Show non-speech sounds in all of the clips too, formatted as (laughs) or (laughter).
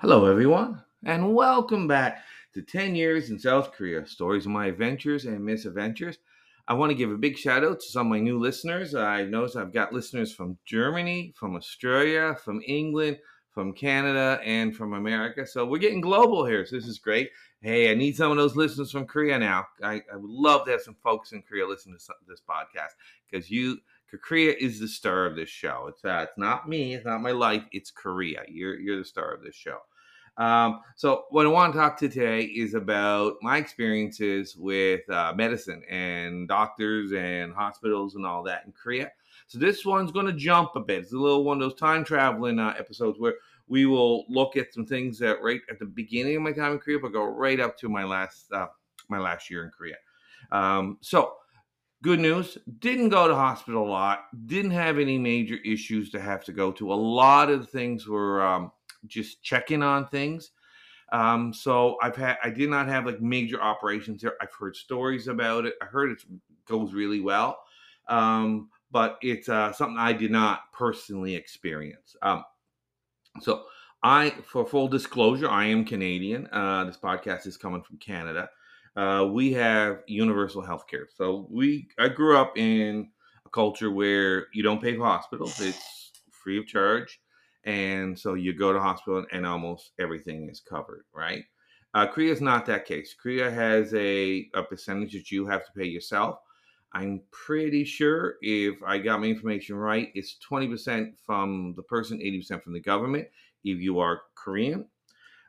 Hello, everyone, and welcome back to 10 Years in South Korea Stories of My Adventures and Misadventures. I want to give a big shout out to some of my new listeners. I notice I've got listeners from Germany, from Australia, from England, from Canada, and from America. So we're getting global here. So this is great. Hey, I need some of those listeners from Korea now. I, I would love to have some folks in Korea listen to some, this podcast because you Korea is the star of this show. It's uh, it's not me. It's not my life. It's Korea. You're you're the star of this show. Um, so what I want to talk to today is about my experiences with uh, medicine and doctors and hospitals and all that in Korea. So this one's going to jump a bit. It's a little one of those time traveling uh, episodes where we will look at some things that right at the beginning of my time in Korea, but go right up to my last uh, my last year in Korea. Um, so good news didn't go to hospital a lot didn't have any major issues to have to go to a lot of things were um, just checking on things. Um, so i've had i did not have like major operations there. I've heard stories about it. I heard it goes really well. Um, but it's uh, something i did not personally experience. Um, so i for full disclosure i am canadian. Uh, this podcast is coming from canada. Uh, we have universal health care. So we I grew up in a culture where you don't pay for hospitals; it's free of charge, and so you go to hospital and almost everything is covered. Right? Uh, Korea is not that case. Korea has a, a percentage that you have to pay yourself. I'm pretty sure if I got my information right, it's 20% from the person, 80% from the government if you are Korean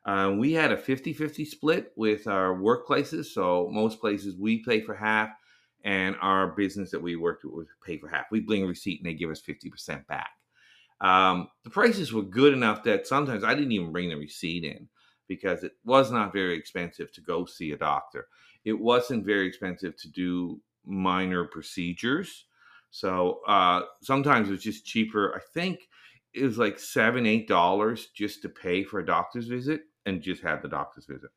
uh, we had a 50 50 split with our workplaces. So most places we pay for half, and our business that we worked with would pay for half. We bring a receipt and they give us 50% back. Um, the prices were good enough that sometimes I didn't even bring the receipt in because it was not very expensive to go see a doctor. It wasn't very expensive to do minor procedures. So uh, sometimes it was just cheaper. I think it was like seven, eight dollars just to pay for a doctor's visit and just have the doctor's visit.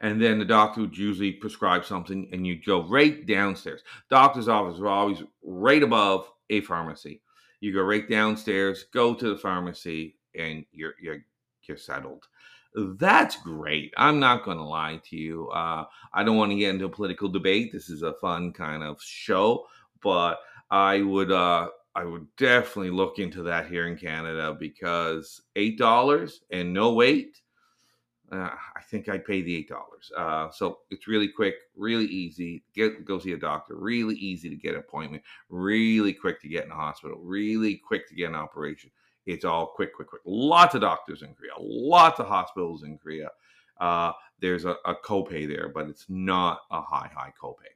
And then the doctor would usually prescribe something, and you'd go right downstairs. Doctor's office are always right above a pharmacy. You go right downstairs, go to the pharmacy, and you're you're you're settled. That's great. I'm not going to lie to you. Uh, I don't want to get into a political debate. This is a fun kind of show, but I would uh, I would definitely look into that here in Canada because eight dollars and no wait. Uh, I think I'd pay the eight dollars. Uh, so it's really quick, really easy. Get go see a doctor. Really easy to get an appointment. Really quick to get in the hospital. Really quick to get an operation. It's all quick, quick, quick. Lots of doctors in Korea. Lots of hospitals in Korea. Uh, there's a, a copay there, but it's not a high, high copay.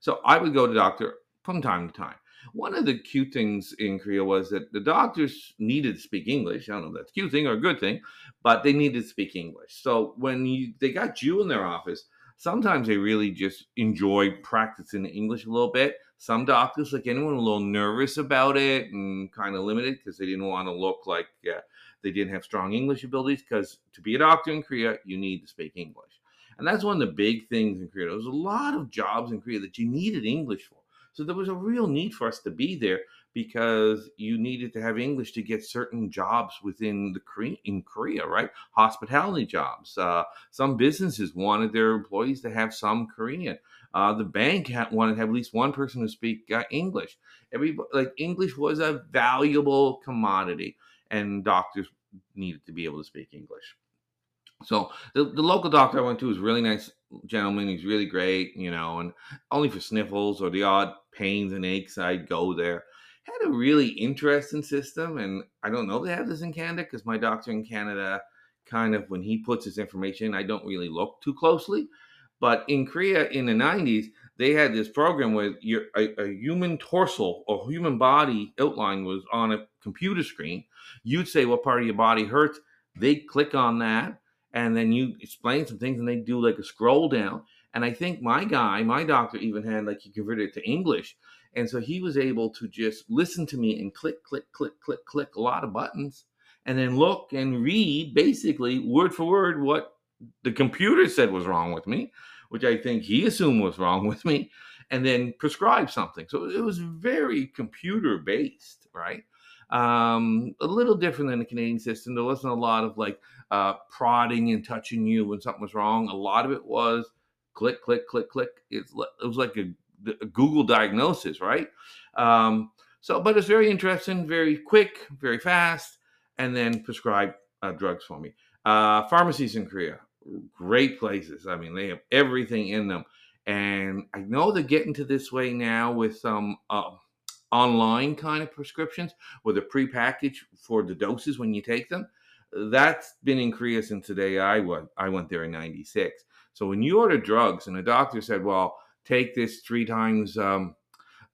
So I would go to doctor from time to time. One of the cute things in Korea was that the doctors needed to speak English. I don't know if that's a cute thing or a good thing, but they needed to speak English. So when you they got you in their office, sometimes they really just enjoy practicing English a little bit. Some doctors, like anyone, a little nervous about it and kind of limited because they didn't want to look like uh, they didn't have strong English abilities. Because to be a doctor in Korea, you need to speak English. And that's one of the big things in Korea. There was a lot of jobs in Korea that you needed English for. So there was a real need for us to be there because you needed to have English to get certain jobs within the Korea in Korea, right? Hospitality jobs. Uh, some businesses wanted their employees to have some Korean. Uh, the bank had, wanted to have at least one person who speak uh, English. Every like English was a valuable commodity, and doctors needed to be able to speak English. So the, the local doctor I went to was really nice gentleman. He's really great, you know, and only for sniffles or the odd pains and aches, I'd go there. Had a really interesting system, and I don't know if they have this in Canada because my doctor in Canada kind of when he puts his information, I don't really look too closely. But in Korea in the 90s, they had this program where your a, a human torso or human body outline was on a computer screen. You'd say what part of your body hurts. They click on that and then you explain some things and they do like a scroll down. And i think my guy my doctor even had like he converted it to english. And so he was able to just listen to me and click click click click click a lot of buttons and then look and read basically word for word what the computer said was wrong with me which i think he assumed was wrong (laughs) with me and then prescribe something. So it was very computer based right Um, a little different than the Canadian system. There wasn't a lot of like uh, prodding and touching you when something was wrong. A lot of it was click, click, click, click. It's, it was like a, a Google diagnosis, right? Um, so, but it's very interesting, very quick, very fast, and then prescribe uh, drugs for me. Uh, pharmacies in Korea, great places. I mean, they have everything in them. And I know they're getting to this way now with some uh, online kind of prescriptions with a prepackaged for the doses when you take them. That's been in Korea since the day I went. I went there in '96. So when you order drugs and the doctor said, "Well, take this three times um,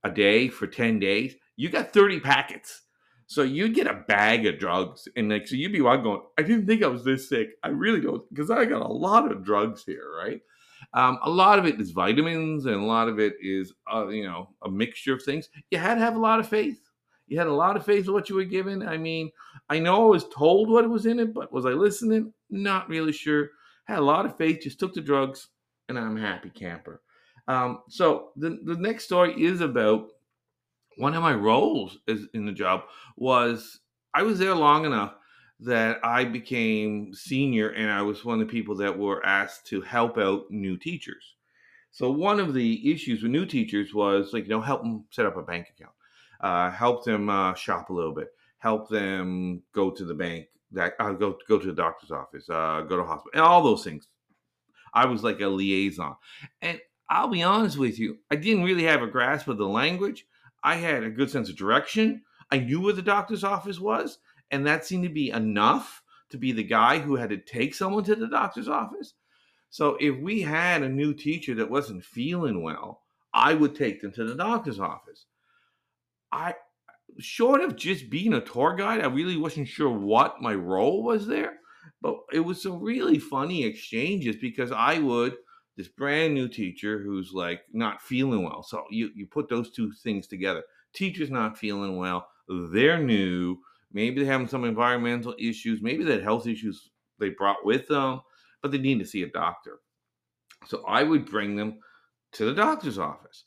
a day for 10 days," you got 30 packets. So you'd get a bag of drugs, and like so you'd be going, I didn't think I was this sick. I really don't, because I got a lot of drugs here, right? Um, a lot of it is vitamins, and a lot of it is, uh, you know, a mixture of things. You had to have a lot of faith. You had a lot of faith in what you were given. I mean, I know I was told what was in it, but was I listening? Not really sure. Had a lot of faith. Just took the drugs, and I'm happy camper. Um, so the the next story is about one of my roles is in the job was I was there long enough that I became senior and I was one of the people that were asked to help out new teachers. So one of the issues with new teachers was like, you know, help them set up a bank account, uh, help them uh, shop a little bit, help them go to the bank, that uh, go go to the doctor's office, uh, go to hospital, and all those things. I was like a liaison, and I'll be honest with you, I didn't really have a grasp of the language, I had a good sense of direction. I knew where the doctor's office was, and that seemed to be enough to be the guy who had to take someone to the doctor's office. So if we had a new teacher that wasn't feeling well, I would take them to the doctor's office. I short of just being a tour guide, I really wasn't sure what my role was there. But it was some really funny exchanges because I would this brand new teacher who's like not feeling well. So you you put those two things together. Teacher's not feeling well. They're new. Maybe they're having some environmental issues. Maybe they had health issues they brought with them, but they need to see a doctor. So I would bring them to the doctor's office.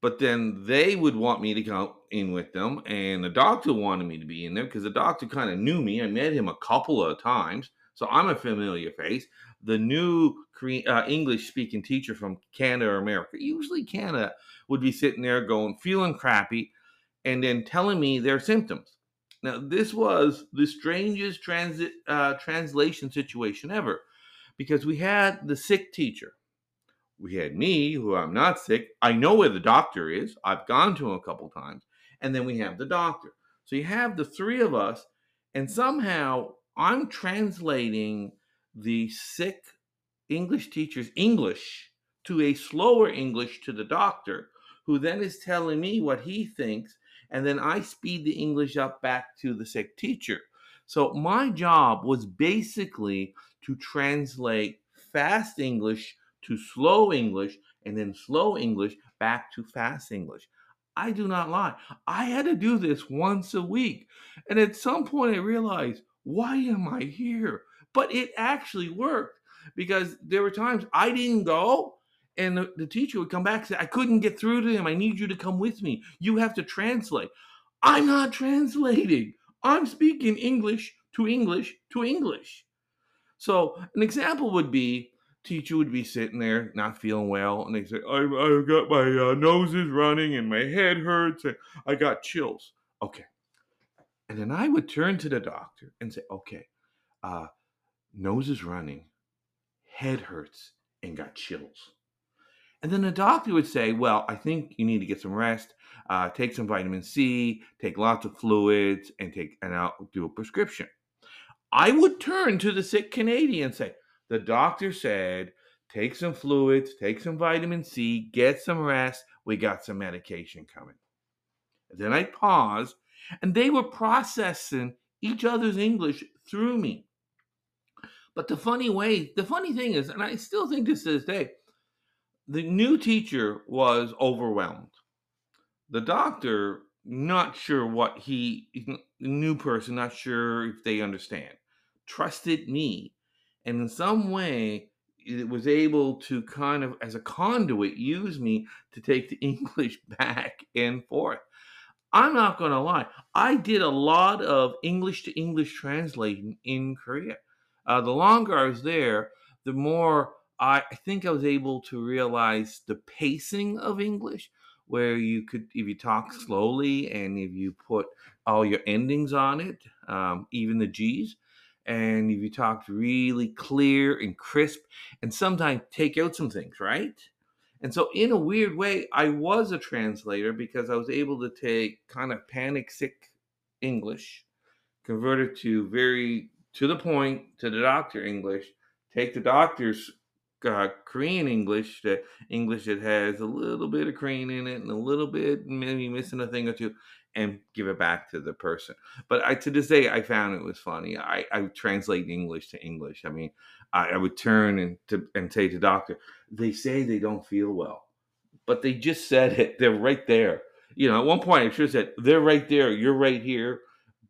But then they would want me to come in with them, and the doctor wanted me to be in there because the doctor kind of knew me. I met him a couple of times, so I'm a familiar face the new uh, English speaking teacher from Canada or America, usually Canada, would be sitting there going, feeling crappy, and then telling me their symptoms. Now, this was the strangest transit uh, translation situation ever because we had the sick teacher. We had me, who I'm not sick. I know where the doctor is. I've gone to him a couple times. And then we have the doctor. So you have the three of us, and somehow I'm translating the sick English teacher's English to a slower English to the doctor, who then is telling me what he thinks, and then I speed the English up back to the sick teacher. So my job was basically to translate fast English to slow English and then slow English back to fast English. I do not lie. I had to do this once a week. And at some point, I realized, why am I here? But it actually worked because there were times I didn't go and the, the, teacher would come back and say, I couldn't get through to him. I need you to come with me. You have to translate. I'm not translating. I'm speaking English to English to English. So an example would be teacher would be sitting there not feeling well and they say, I, I got my uh, nose is running and my head hurts and I got chills. Okay. And then I would turn to the doctor and say, okay, uh, nose is running, head hurts, and got chills. And then the doctor would say, Well, I think you need to get some rest, uh, take some vitamin C, take lots of fluids, and take and I'll do a prescription. I would turn to the sick Canadian and say, The doctor said, take some fluids, take some vitamin C, get some rest. We got some medication coming. And then I'd pause, and they were processing each other's English through me. But the funny way, the funny thing is, and I still think this to this day, the new teacher was overwhelmed. The doctor, not sure what he, new person, not sure if they understand, trusted me. And in some way, it was able to kind of, as a conduit, use me to take the (laughs) English back and forth. I'm not going to lie. I did a lot of English to English translating in Korea. Uh, the longer I was there, the more I, think I was able to realize the pacing of English, where you could, if you talk slowly and if you put all your endings on it, um, even the G's, and if you talked really clear and crisp, and sometimes take out some things, right? And so, in a weird way, I was a translator because I was able to take kind of panic sick English, convert it to very to the point to the doctor English, take the doctor's uh, Korean English, the English that has a little bit of Korean in it and a little bit maybe missing a thing or two, and give it back to the person. But I, to this day, I found it was funny. I, I translate English to English. I mean, I, I would turn and to and say to doctor, they say they don't feel well, but they just said it. They're right there. You know, at one point I have said, they're right there. You're right here.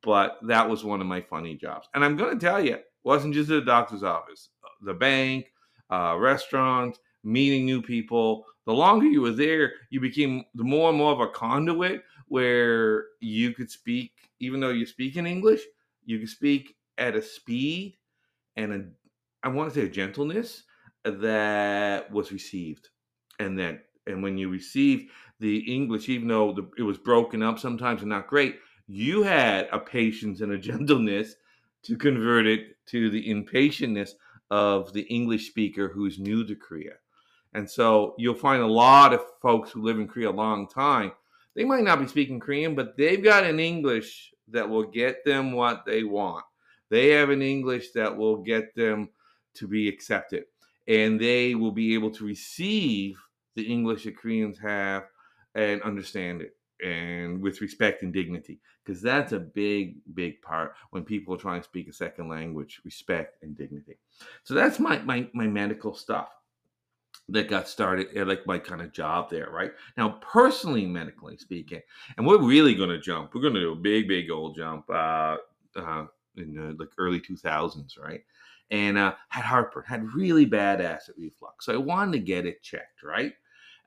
But that was one of my funny jobs. And I'm going to tell you, wasn't just at the doctor's office, the bank, uh, restaurants, meeting new people. The longer you were there, you became the more and more of a conduit where you could speak, even though you speak in English, you could speak at a speed and a, I want to say a gentleness that was received. And then, and when you received the English, even though the, it was broken up sometimes and not great, you had a patience and a (laughs) gentleness to convert it to the impatientness of the English speaker who's new to Korea. And so you'll find a lot of folks who live in Korea a long time. They might not be speaking Korean, but they've got an English that will get them what they want. They have an English that will get them to be accepted. And they will be able to receive the English that Koreans have and understand it and with respect and dignity because that's a big big part when people are trying to speak a second language respect and dignity. So that's my my, my medical stuff that got started like my kind of job there right? Now personally medically speaking and we're really going to jump we're going to do a big big old jump uh, uh in the like early 2000s right? And uh had heartburn had really bad acid reflux so i wanted to get it checked right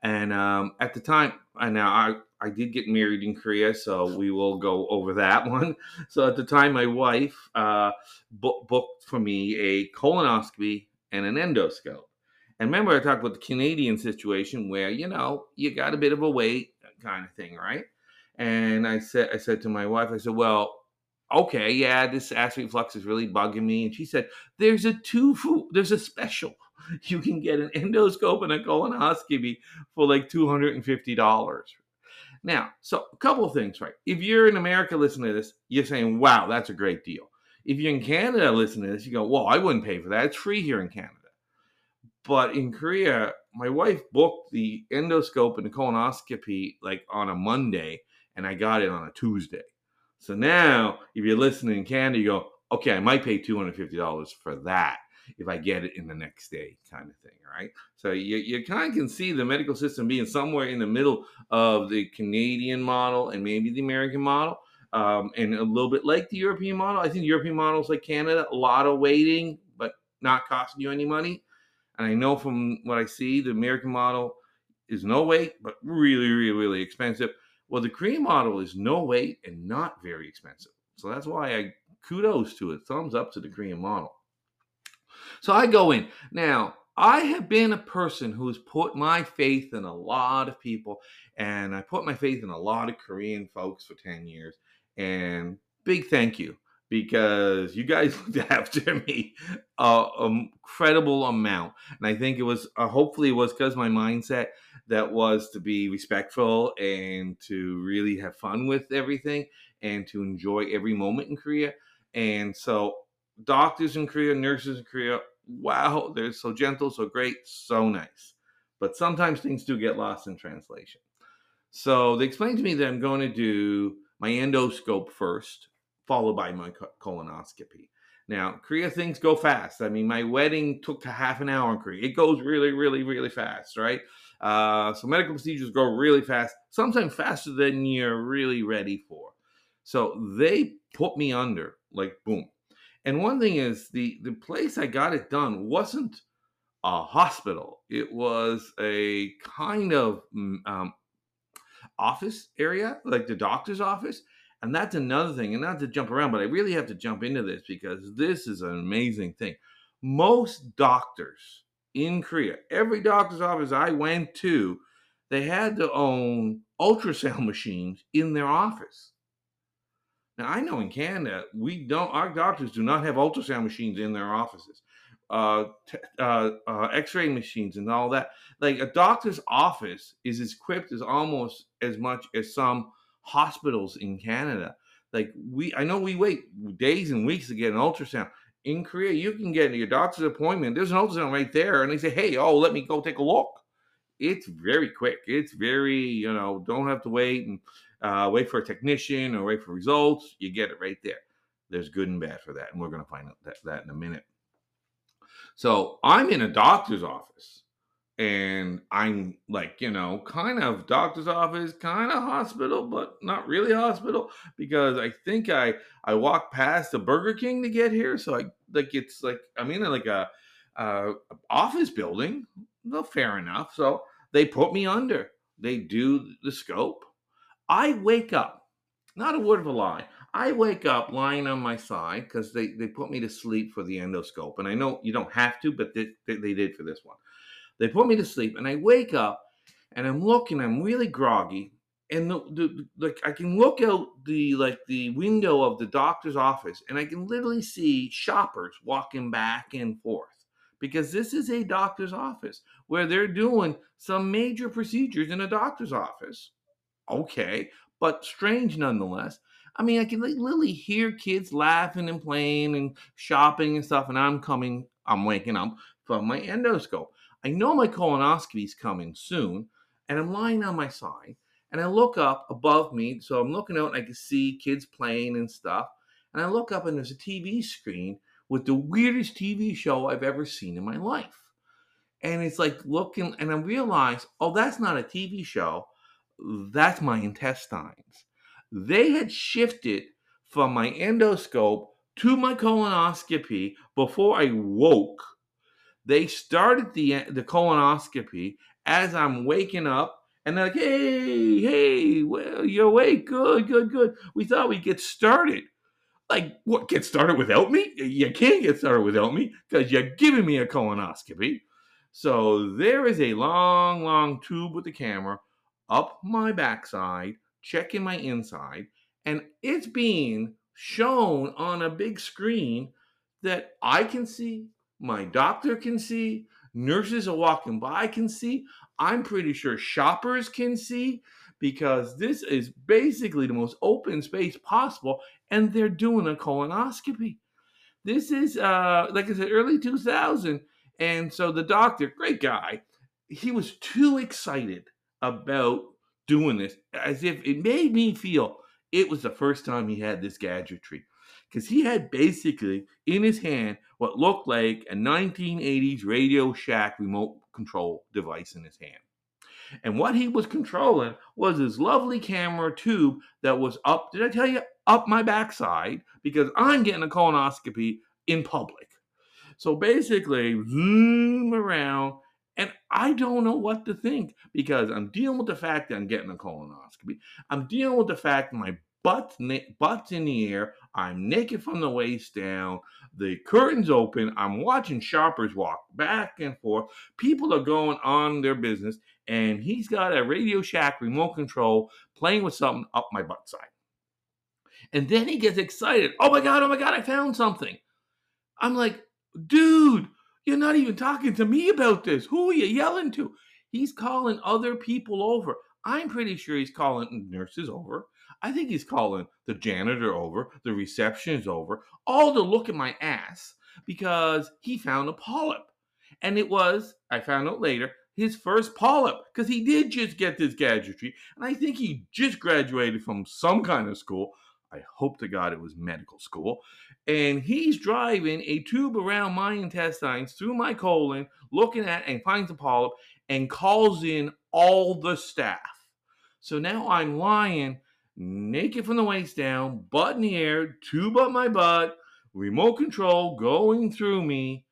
and um, at the time, I now I, I did get married in Korea, so we will go over that (laughs) one. So at the time, my wife uh, booked for me a colonoscopy and an endoscope. And remember, I talked about the Canadian situation where you know you got a bit of a wait kind of thing, right? And I said, I said to my wife, I said, well, okay, yeah, this acid reflux is really bugging me. And she said, there's a two, food, there's a special (laughs) you can get an endoscope and a colonoscopy for like $250. Now, so a couple of things, right? If you're in America listening to this, you're saying, wow, that's a great deal. If you're in Canada listening to this, you go, well, I wouldn't pay for that. It's free here in Canada. But in Korea, my wife booked the endoscope and the colonoscopy like on a Monday, and I got it on a Tuesday. So now, if you're listening in Canada, you go, okay, I might pay $250 for that if I get it in the next day, kind of thing, right? So you, you kind of can see the medical system being somewhere in the middle of the Canadian model and maybe the American model. Um, and a little bit like the European model. I think European models like Canada, a lot of waiting, but not costing you any money. And I know from what I see, the American model is no wait, but really, really, really expensive. Well, the Korean model is no wait and not very expensive. So that's why I kudos to it. Thumbs up to the Korean model. So I go in. Now, I have been a person who's put my faith in a lot of people, and I put my faith in a lot of Korean folks for 10 years. And big thank you because you guys (laughs) looked after me a, incredible amount. And I think it was, uh, hopefully, it was because my mindset that was to be respectful and to really have fun with everything and to enjoy every moment in Korea. And so, doctors in Korea, nurses in Korea, wow, they're so gentle, so great, so nice. But sometimes things do get lost in translation. So they explained to me that I'm going to do my endoscope first, followed by my colonoscopy. Now, Korea things go fast. I mean, my wedding took half an hour in Korea. It goes really, really, really fast, right? Uh, so medical procedures go really fast, sometimes faster than you're really ready for. So they put me under, like boom. And one thing is the the place I got it done wasn't a hospital. It was a kind of mm, um, office area, like the doctor's office. And that's another thing, and not to jump around, but I really have to jump into this because this is an amazing thing. Most doctors in Korea, every doctor's office I went to, they had to own ultrasound (laughs) machines in their office. Now I know in Canada we don't. Our doctors do not have ultrasound machines in their offices, uh, t- uh, uh, X-ray machines, and all that. Like a doctor's office is equipped as almost as much as some hospitals in Canada. Like we, I know we wait days and weeks to get an ultrasound. In Korea, you can get your doctor's appointment. There's an ultrasound right there, and they say, "Hey, oh, let me go take a look." It's very quick. It's very, you know, don't have to wait and uh, wait for a technician or wait for results. You get it right there. There's good and bad for that, and we're going to find out that, that in a minute. So I'm in a doctor's office and I'm like, you know, kind of doctor's office, kind of hospital, but not really hospital because I think I I walked past the Burger King to get here, so I like it's like I'm in like a, a office building. Well, fair enough. So they put me under. They do the scope. I wake up. Not a word of a lie. I wake up lying on my side because they, they put me to sleep for the endoscope. And I know you don't have to, but they, they did for this one. They put me to sleep, and I wake up, and I'm looking. I'm really groggy, and the, the, like I can look out the like the window of the doctor's office, and I can literally see shoppers walking back and forth because this is a doctor's office where they're doing some major procedures in a doctor's office. Okay, but strange nonetheless. I mean, I can literally hear kids laughing and playing and shopping and stuff, and I'm coming, I'm waking up from my endoscope. I know my colonoscopy is coming soon, and I'm lying on my side, and I look up above me. So I'm looking out, and I can see kids playing and stuff. And I look up, and there's a TV screen with the weirdest TV show I've ever seen in my life. And it's like looking, and I realize, oh, that's not a TV show. That's my intestines. They had shifted from my endoscope to my colonoscopy before I woke they started the the colonoscopy as I'm waking up, and they're like, "Hey, hey, well, you're awake. Good, good, good. We thought we'd get started." Like, what? Get started without me? You can't get started without me because you're giving me a colonoscopy. So there is a long, long tube with the camera up my backside, checking my inside, and it's being shown on a big screen that I can see, my doctor can see, nurses are walking by can see. I'm pretty sure shoppers can see because this is basically the most open space possible, and they're doing a colonoscopy. This is, uh, like I said, early 2000. And so the doctor, great guy, he was too excited about doing this as if it made me feel it was the first time he had this gadgetry because he had basically in his hand what looked like a 1980s Radio Shack remote control device in his hand. And what he was controlling was this lovely camera tube that was up, did I tell you, up my backside because I'm getting a colonoscopy in public. So basically, zoom around, and I don't know what to think because I'm dealing with the fact that I'm getting a colonoscopy. I'm dealing with the fact my butt, butt's in the air. I'm naked from the waist down. The curtains open. I'm watching shoppers walk back and forth. People are going on their business, and he's got a Radio Shack remote control playing with something up my butt side. And then he gets excited. Oh my God, oh my God, I found something. I'm like, dude, you're not even talking to me about this. Who are you yelling to? He's calling other people over. I'm pretty sure he's calling nurses over. I think he's calling the janitor over, the receptionist over, all to look at my ass because he found a polyp. And it was, I found out later, his first polyp because he did just get this gadgetry. And I think he just graduated from some kind of school. I hope to God it was medical school. And he's driving a tube around my intestines through my colon, looking at and finds a polyp and calls in all the staff. So now I'm lying naked from the waist down, butt in the air, tube up my butt, remote control going through me,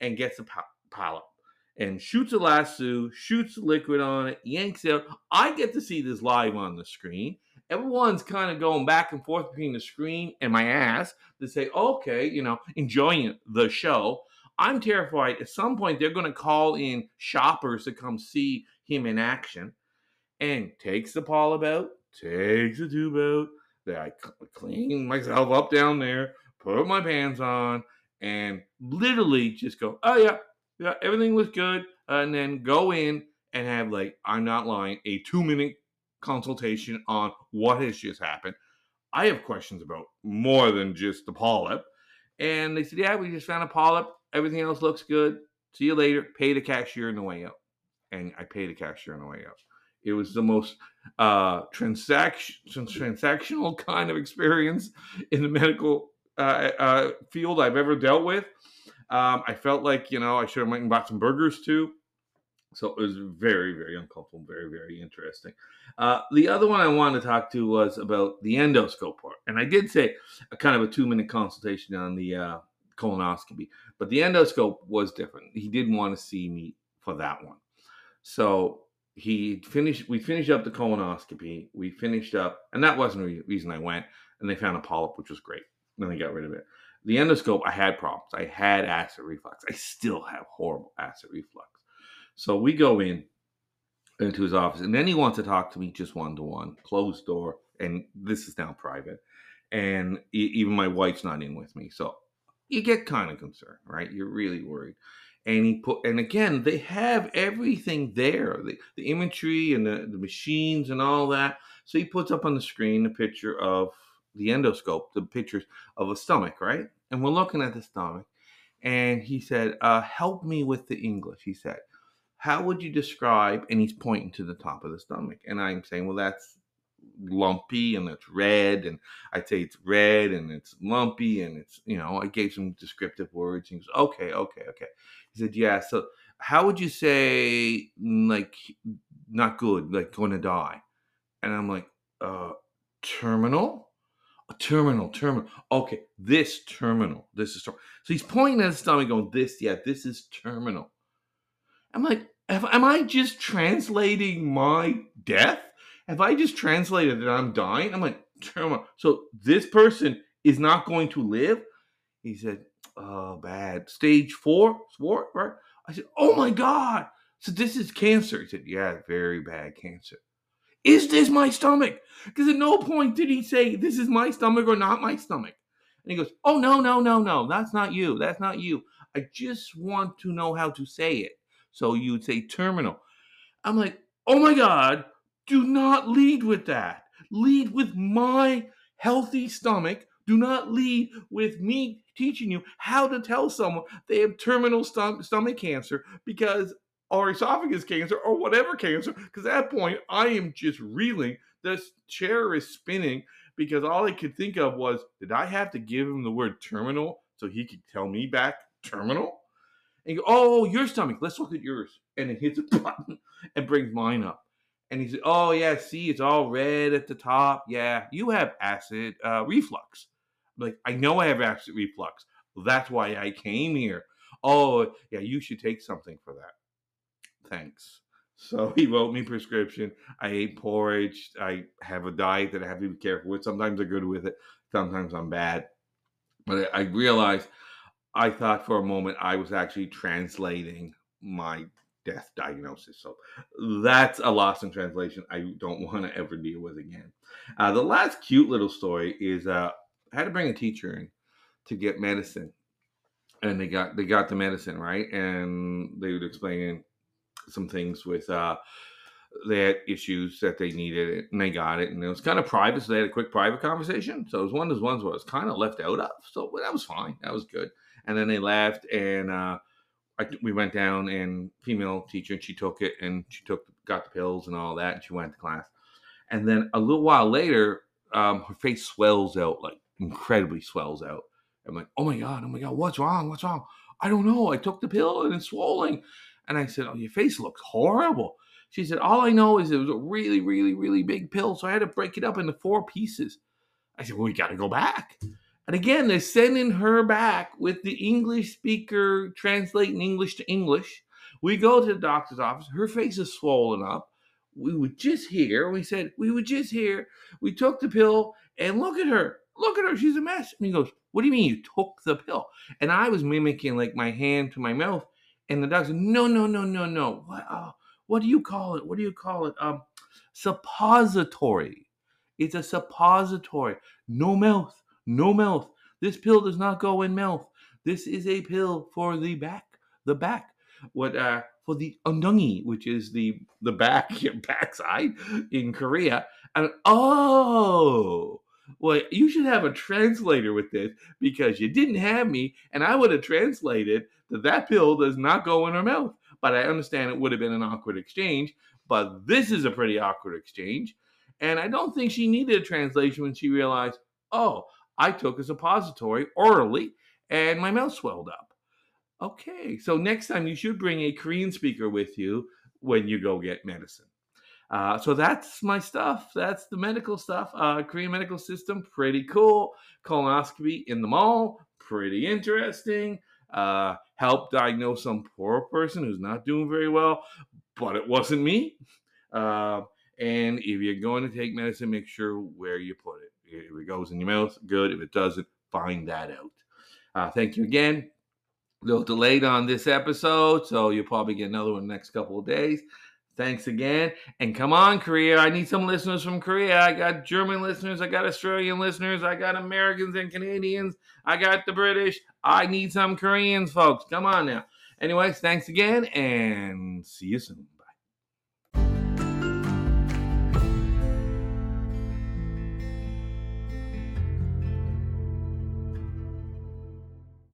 and gets a polyp. and shoots a lasso, shoots liquid on it, yanks it out. I get to see this live on the screen. Everyone's kind of going back and forth between the screen and my ass to say, okay, you know, enjoying the show. I'm terrified at some point they're going to call in shoppers to come see him in action and takes the polyp out, takes the tube out. Then I clean myself up down there, put my pants on, and literally just go, oh yeah, yeah, everything was good, and then go in and have like, I'm not lying, a two minute consultation on what has just happened. I have questions about more than just the polyp. And they said, Yeah, we just found a polyp. Everything else looks good. See you later. Pay the cashier on the way out. And I paid the cashier on the way out. It was the most uh, transaction transactional kind of experience in the medical uh, uh, field I've ever dealt with. Um, I felt like you know I should have went and bought some burgers too. So it was very, very uncomfortable, very, very interesting. Uh, the other one I wanted to talk to was about the endoscope part, and I did say a kind of a two-minute consultation on the uh, colonoscopy, but the endoscope was different. He didn't want to see me for that one, so he finished. We finished up the colonoscopy. We finished up, and that wasn't the reason I went. And they found a polyp, which was great. Then they got rid of it. The endoscope, I had problems. I had acid reflux. I still have horrible acid reflux. So we go in into his office, and then he wants to talk to me just one to one, closed door, and this is now private. And even my wife's not in with me, so you get kind of concerned, right? You're really worried. And he put, and again, they have everything there, the, the imagery and the, the machines and all that. So he puts up on the screen a picture of the endoscope, the pictures of a stomach, right? And we're looking at the stomach. And he said, uh, Help me with the English, he said how would you describe and he's pointing to the top of the stomach and i'm saying well that's lumpy and it's red and i'd say it's red and it's lumpy and it's you know i gave some descriptive words and he goes okay okay okay. He said yeah so how would you say like not good like going to die? And i'm like uh terminal? A terminal terminal okay this terminal this is terminal. so he's pointing at the stomach going this yeah this is terminal I'm like, am I just translating my death? Have I just translated that I'm dying? I'm like, so this person is not going to live? He said, oh, bad. Stage four, four, right? I said, oh my God. So this is cancer. He said, yeah, very bad cancer. Is this my stomach? Because at no point did he say, this is my stomach or not my stomach. And he goes, oh, no, no, no, no. That's not you. That's not you. I just want to know how to say it. So you would say terminal. I'm like, oh my God, do not lead with that. Lead with my healthy stomach. Do not lead with me teaching you how to tell someone they have terminal stom- stomach cancer because or esophagus cancer or whatever cancer. Because at that point, I am just reeling. This chair is spinning because all I could think of was, did I have to give him the word terminal so he could tell me back terminal? And go, oh, your stomach. Let's look at yours. And it hits a (laughs) button and brings mine up. And he said, oh, yeah, see, it's all red at the top. Yeah, you have acid uh, reflux. I'm like, I know I have acid reflux. That's why I came here. Oh, yeah, you should take something for that. Thanks. So (laughs) he wrote me prescription. I ate porridge. I have a diet that I have to be careful with. Sometimes I'm good with it. Sometimes I'm bad. But I realized I thought for a moment I was actually translating my death diagnosis. So that's a loss in translation I don't (laughs) want to ever deal with again. Uh, the last cute little story is uh, I had to bring a teacher in to get medicine. And they got they got the medicine right, and they would explain some things with uh, they had issues that they needed it and they got it, and it was kind of private, so they had a quick private conversation. So it was one of those ones where I was kind of left out of. So that was fine, that was good and then they left and uh, I, we went down and female teacher and she took it and she took got the pills and all that and she went to class. And then a little while later um, her face swells out like incredibly swells out. I'm like oh my god oh my god what's wrong? What's wrong? I don't know. I took the pill and it's swollen. And i said oh your face looks horrible. She said all i know is it was a really really really big pill so i had to break it up into four pieces. I said well we got to go back and again, they're sending her back with the English speaker translating English to English We go to the doctor's office. Her face is swollen up. We were just here. We said, We were just here. We took the pill and look at her. Look at her. She's a mess. And he goes, What do you mean you took the pill? And I was mimicking like my hand to my mouth. And the doctor said, No, no, no, no, no. What, uh, what do you call it? What do you call it? Um, suppository. It's a suppository. No mouth. No mouth. This pill does not go in mouth. This is a pill for the back. The back. What uh for the undungi, which is the the back (laughs) your backside in Korea. And oh well, you should have a translator with this because you didn't have me, and I would have translated that that pill does not go in her mouth. But I understand it would have been an awkward exchange. But this is a pretty awkward exchange. And I don't think she needed a translation when she realized, oh, I took a suppository orally and my mouth swelled up. Okay, so next time you should bring a Korean speaker with you when you go get medicine. Uh, so that's my stuff. That's the medical stuff. Uh, Korean medical system, pretty cool. Colonoscopy in the mall, pretty interesting. Uh, help diagnose some poor person who's not doing very well, but it wasn't me. Uh, and if you're going to take medicine, make sure where you put it. If it goes in your mouth, good. If it doesn't, find that out. Uh, thank you again. A little delayed on this episode, so you'll probably get another one next couple of days. Thanks again. And come on, Korea. I need some listeners from Korea. I got German listeners. I got Australian listeners. I got Americans and Canadians. I got the British. I need some Koreans, folks. Come on now. Anyways, thanks again and see you soon.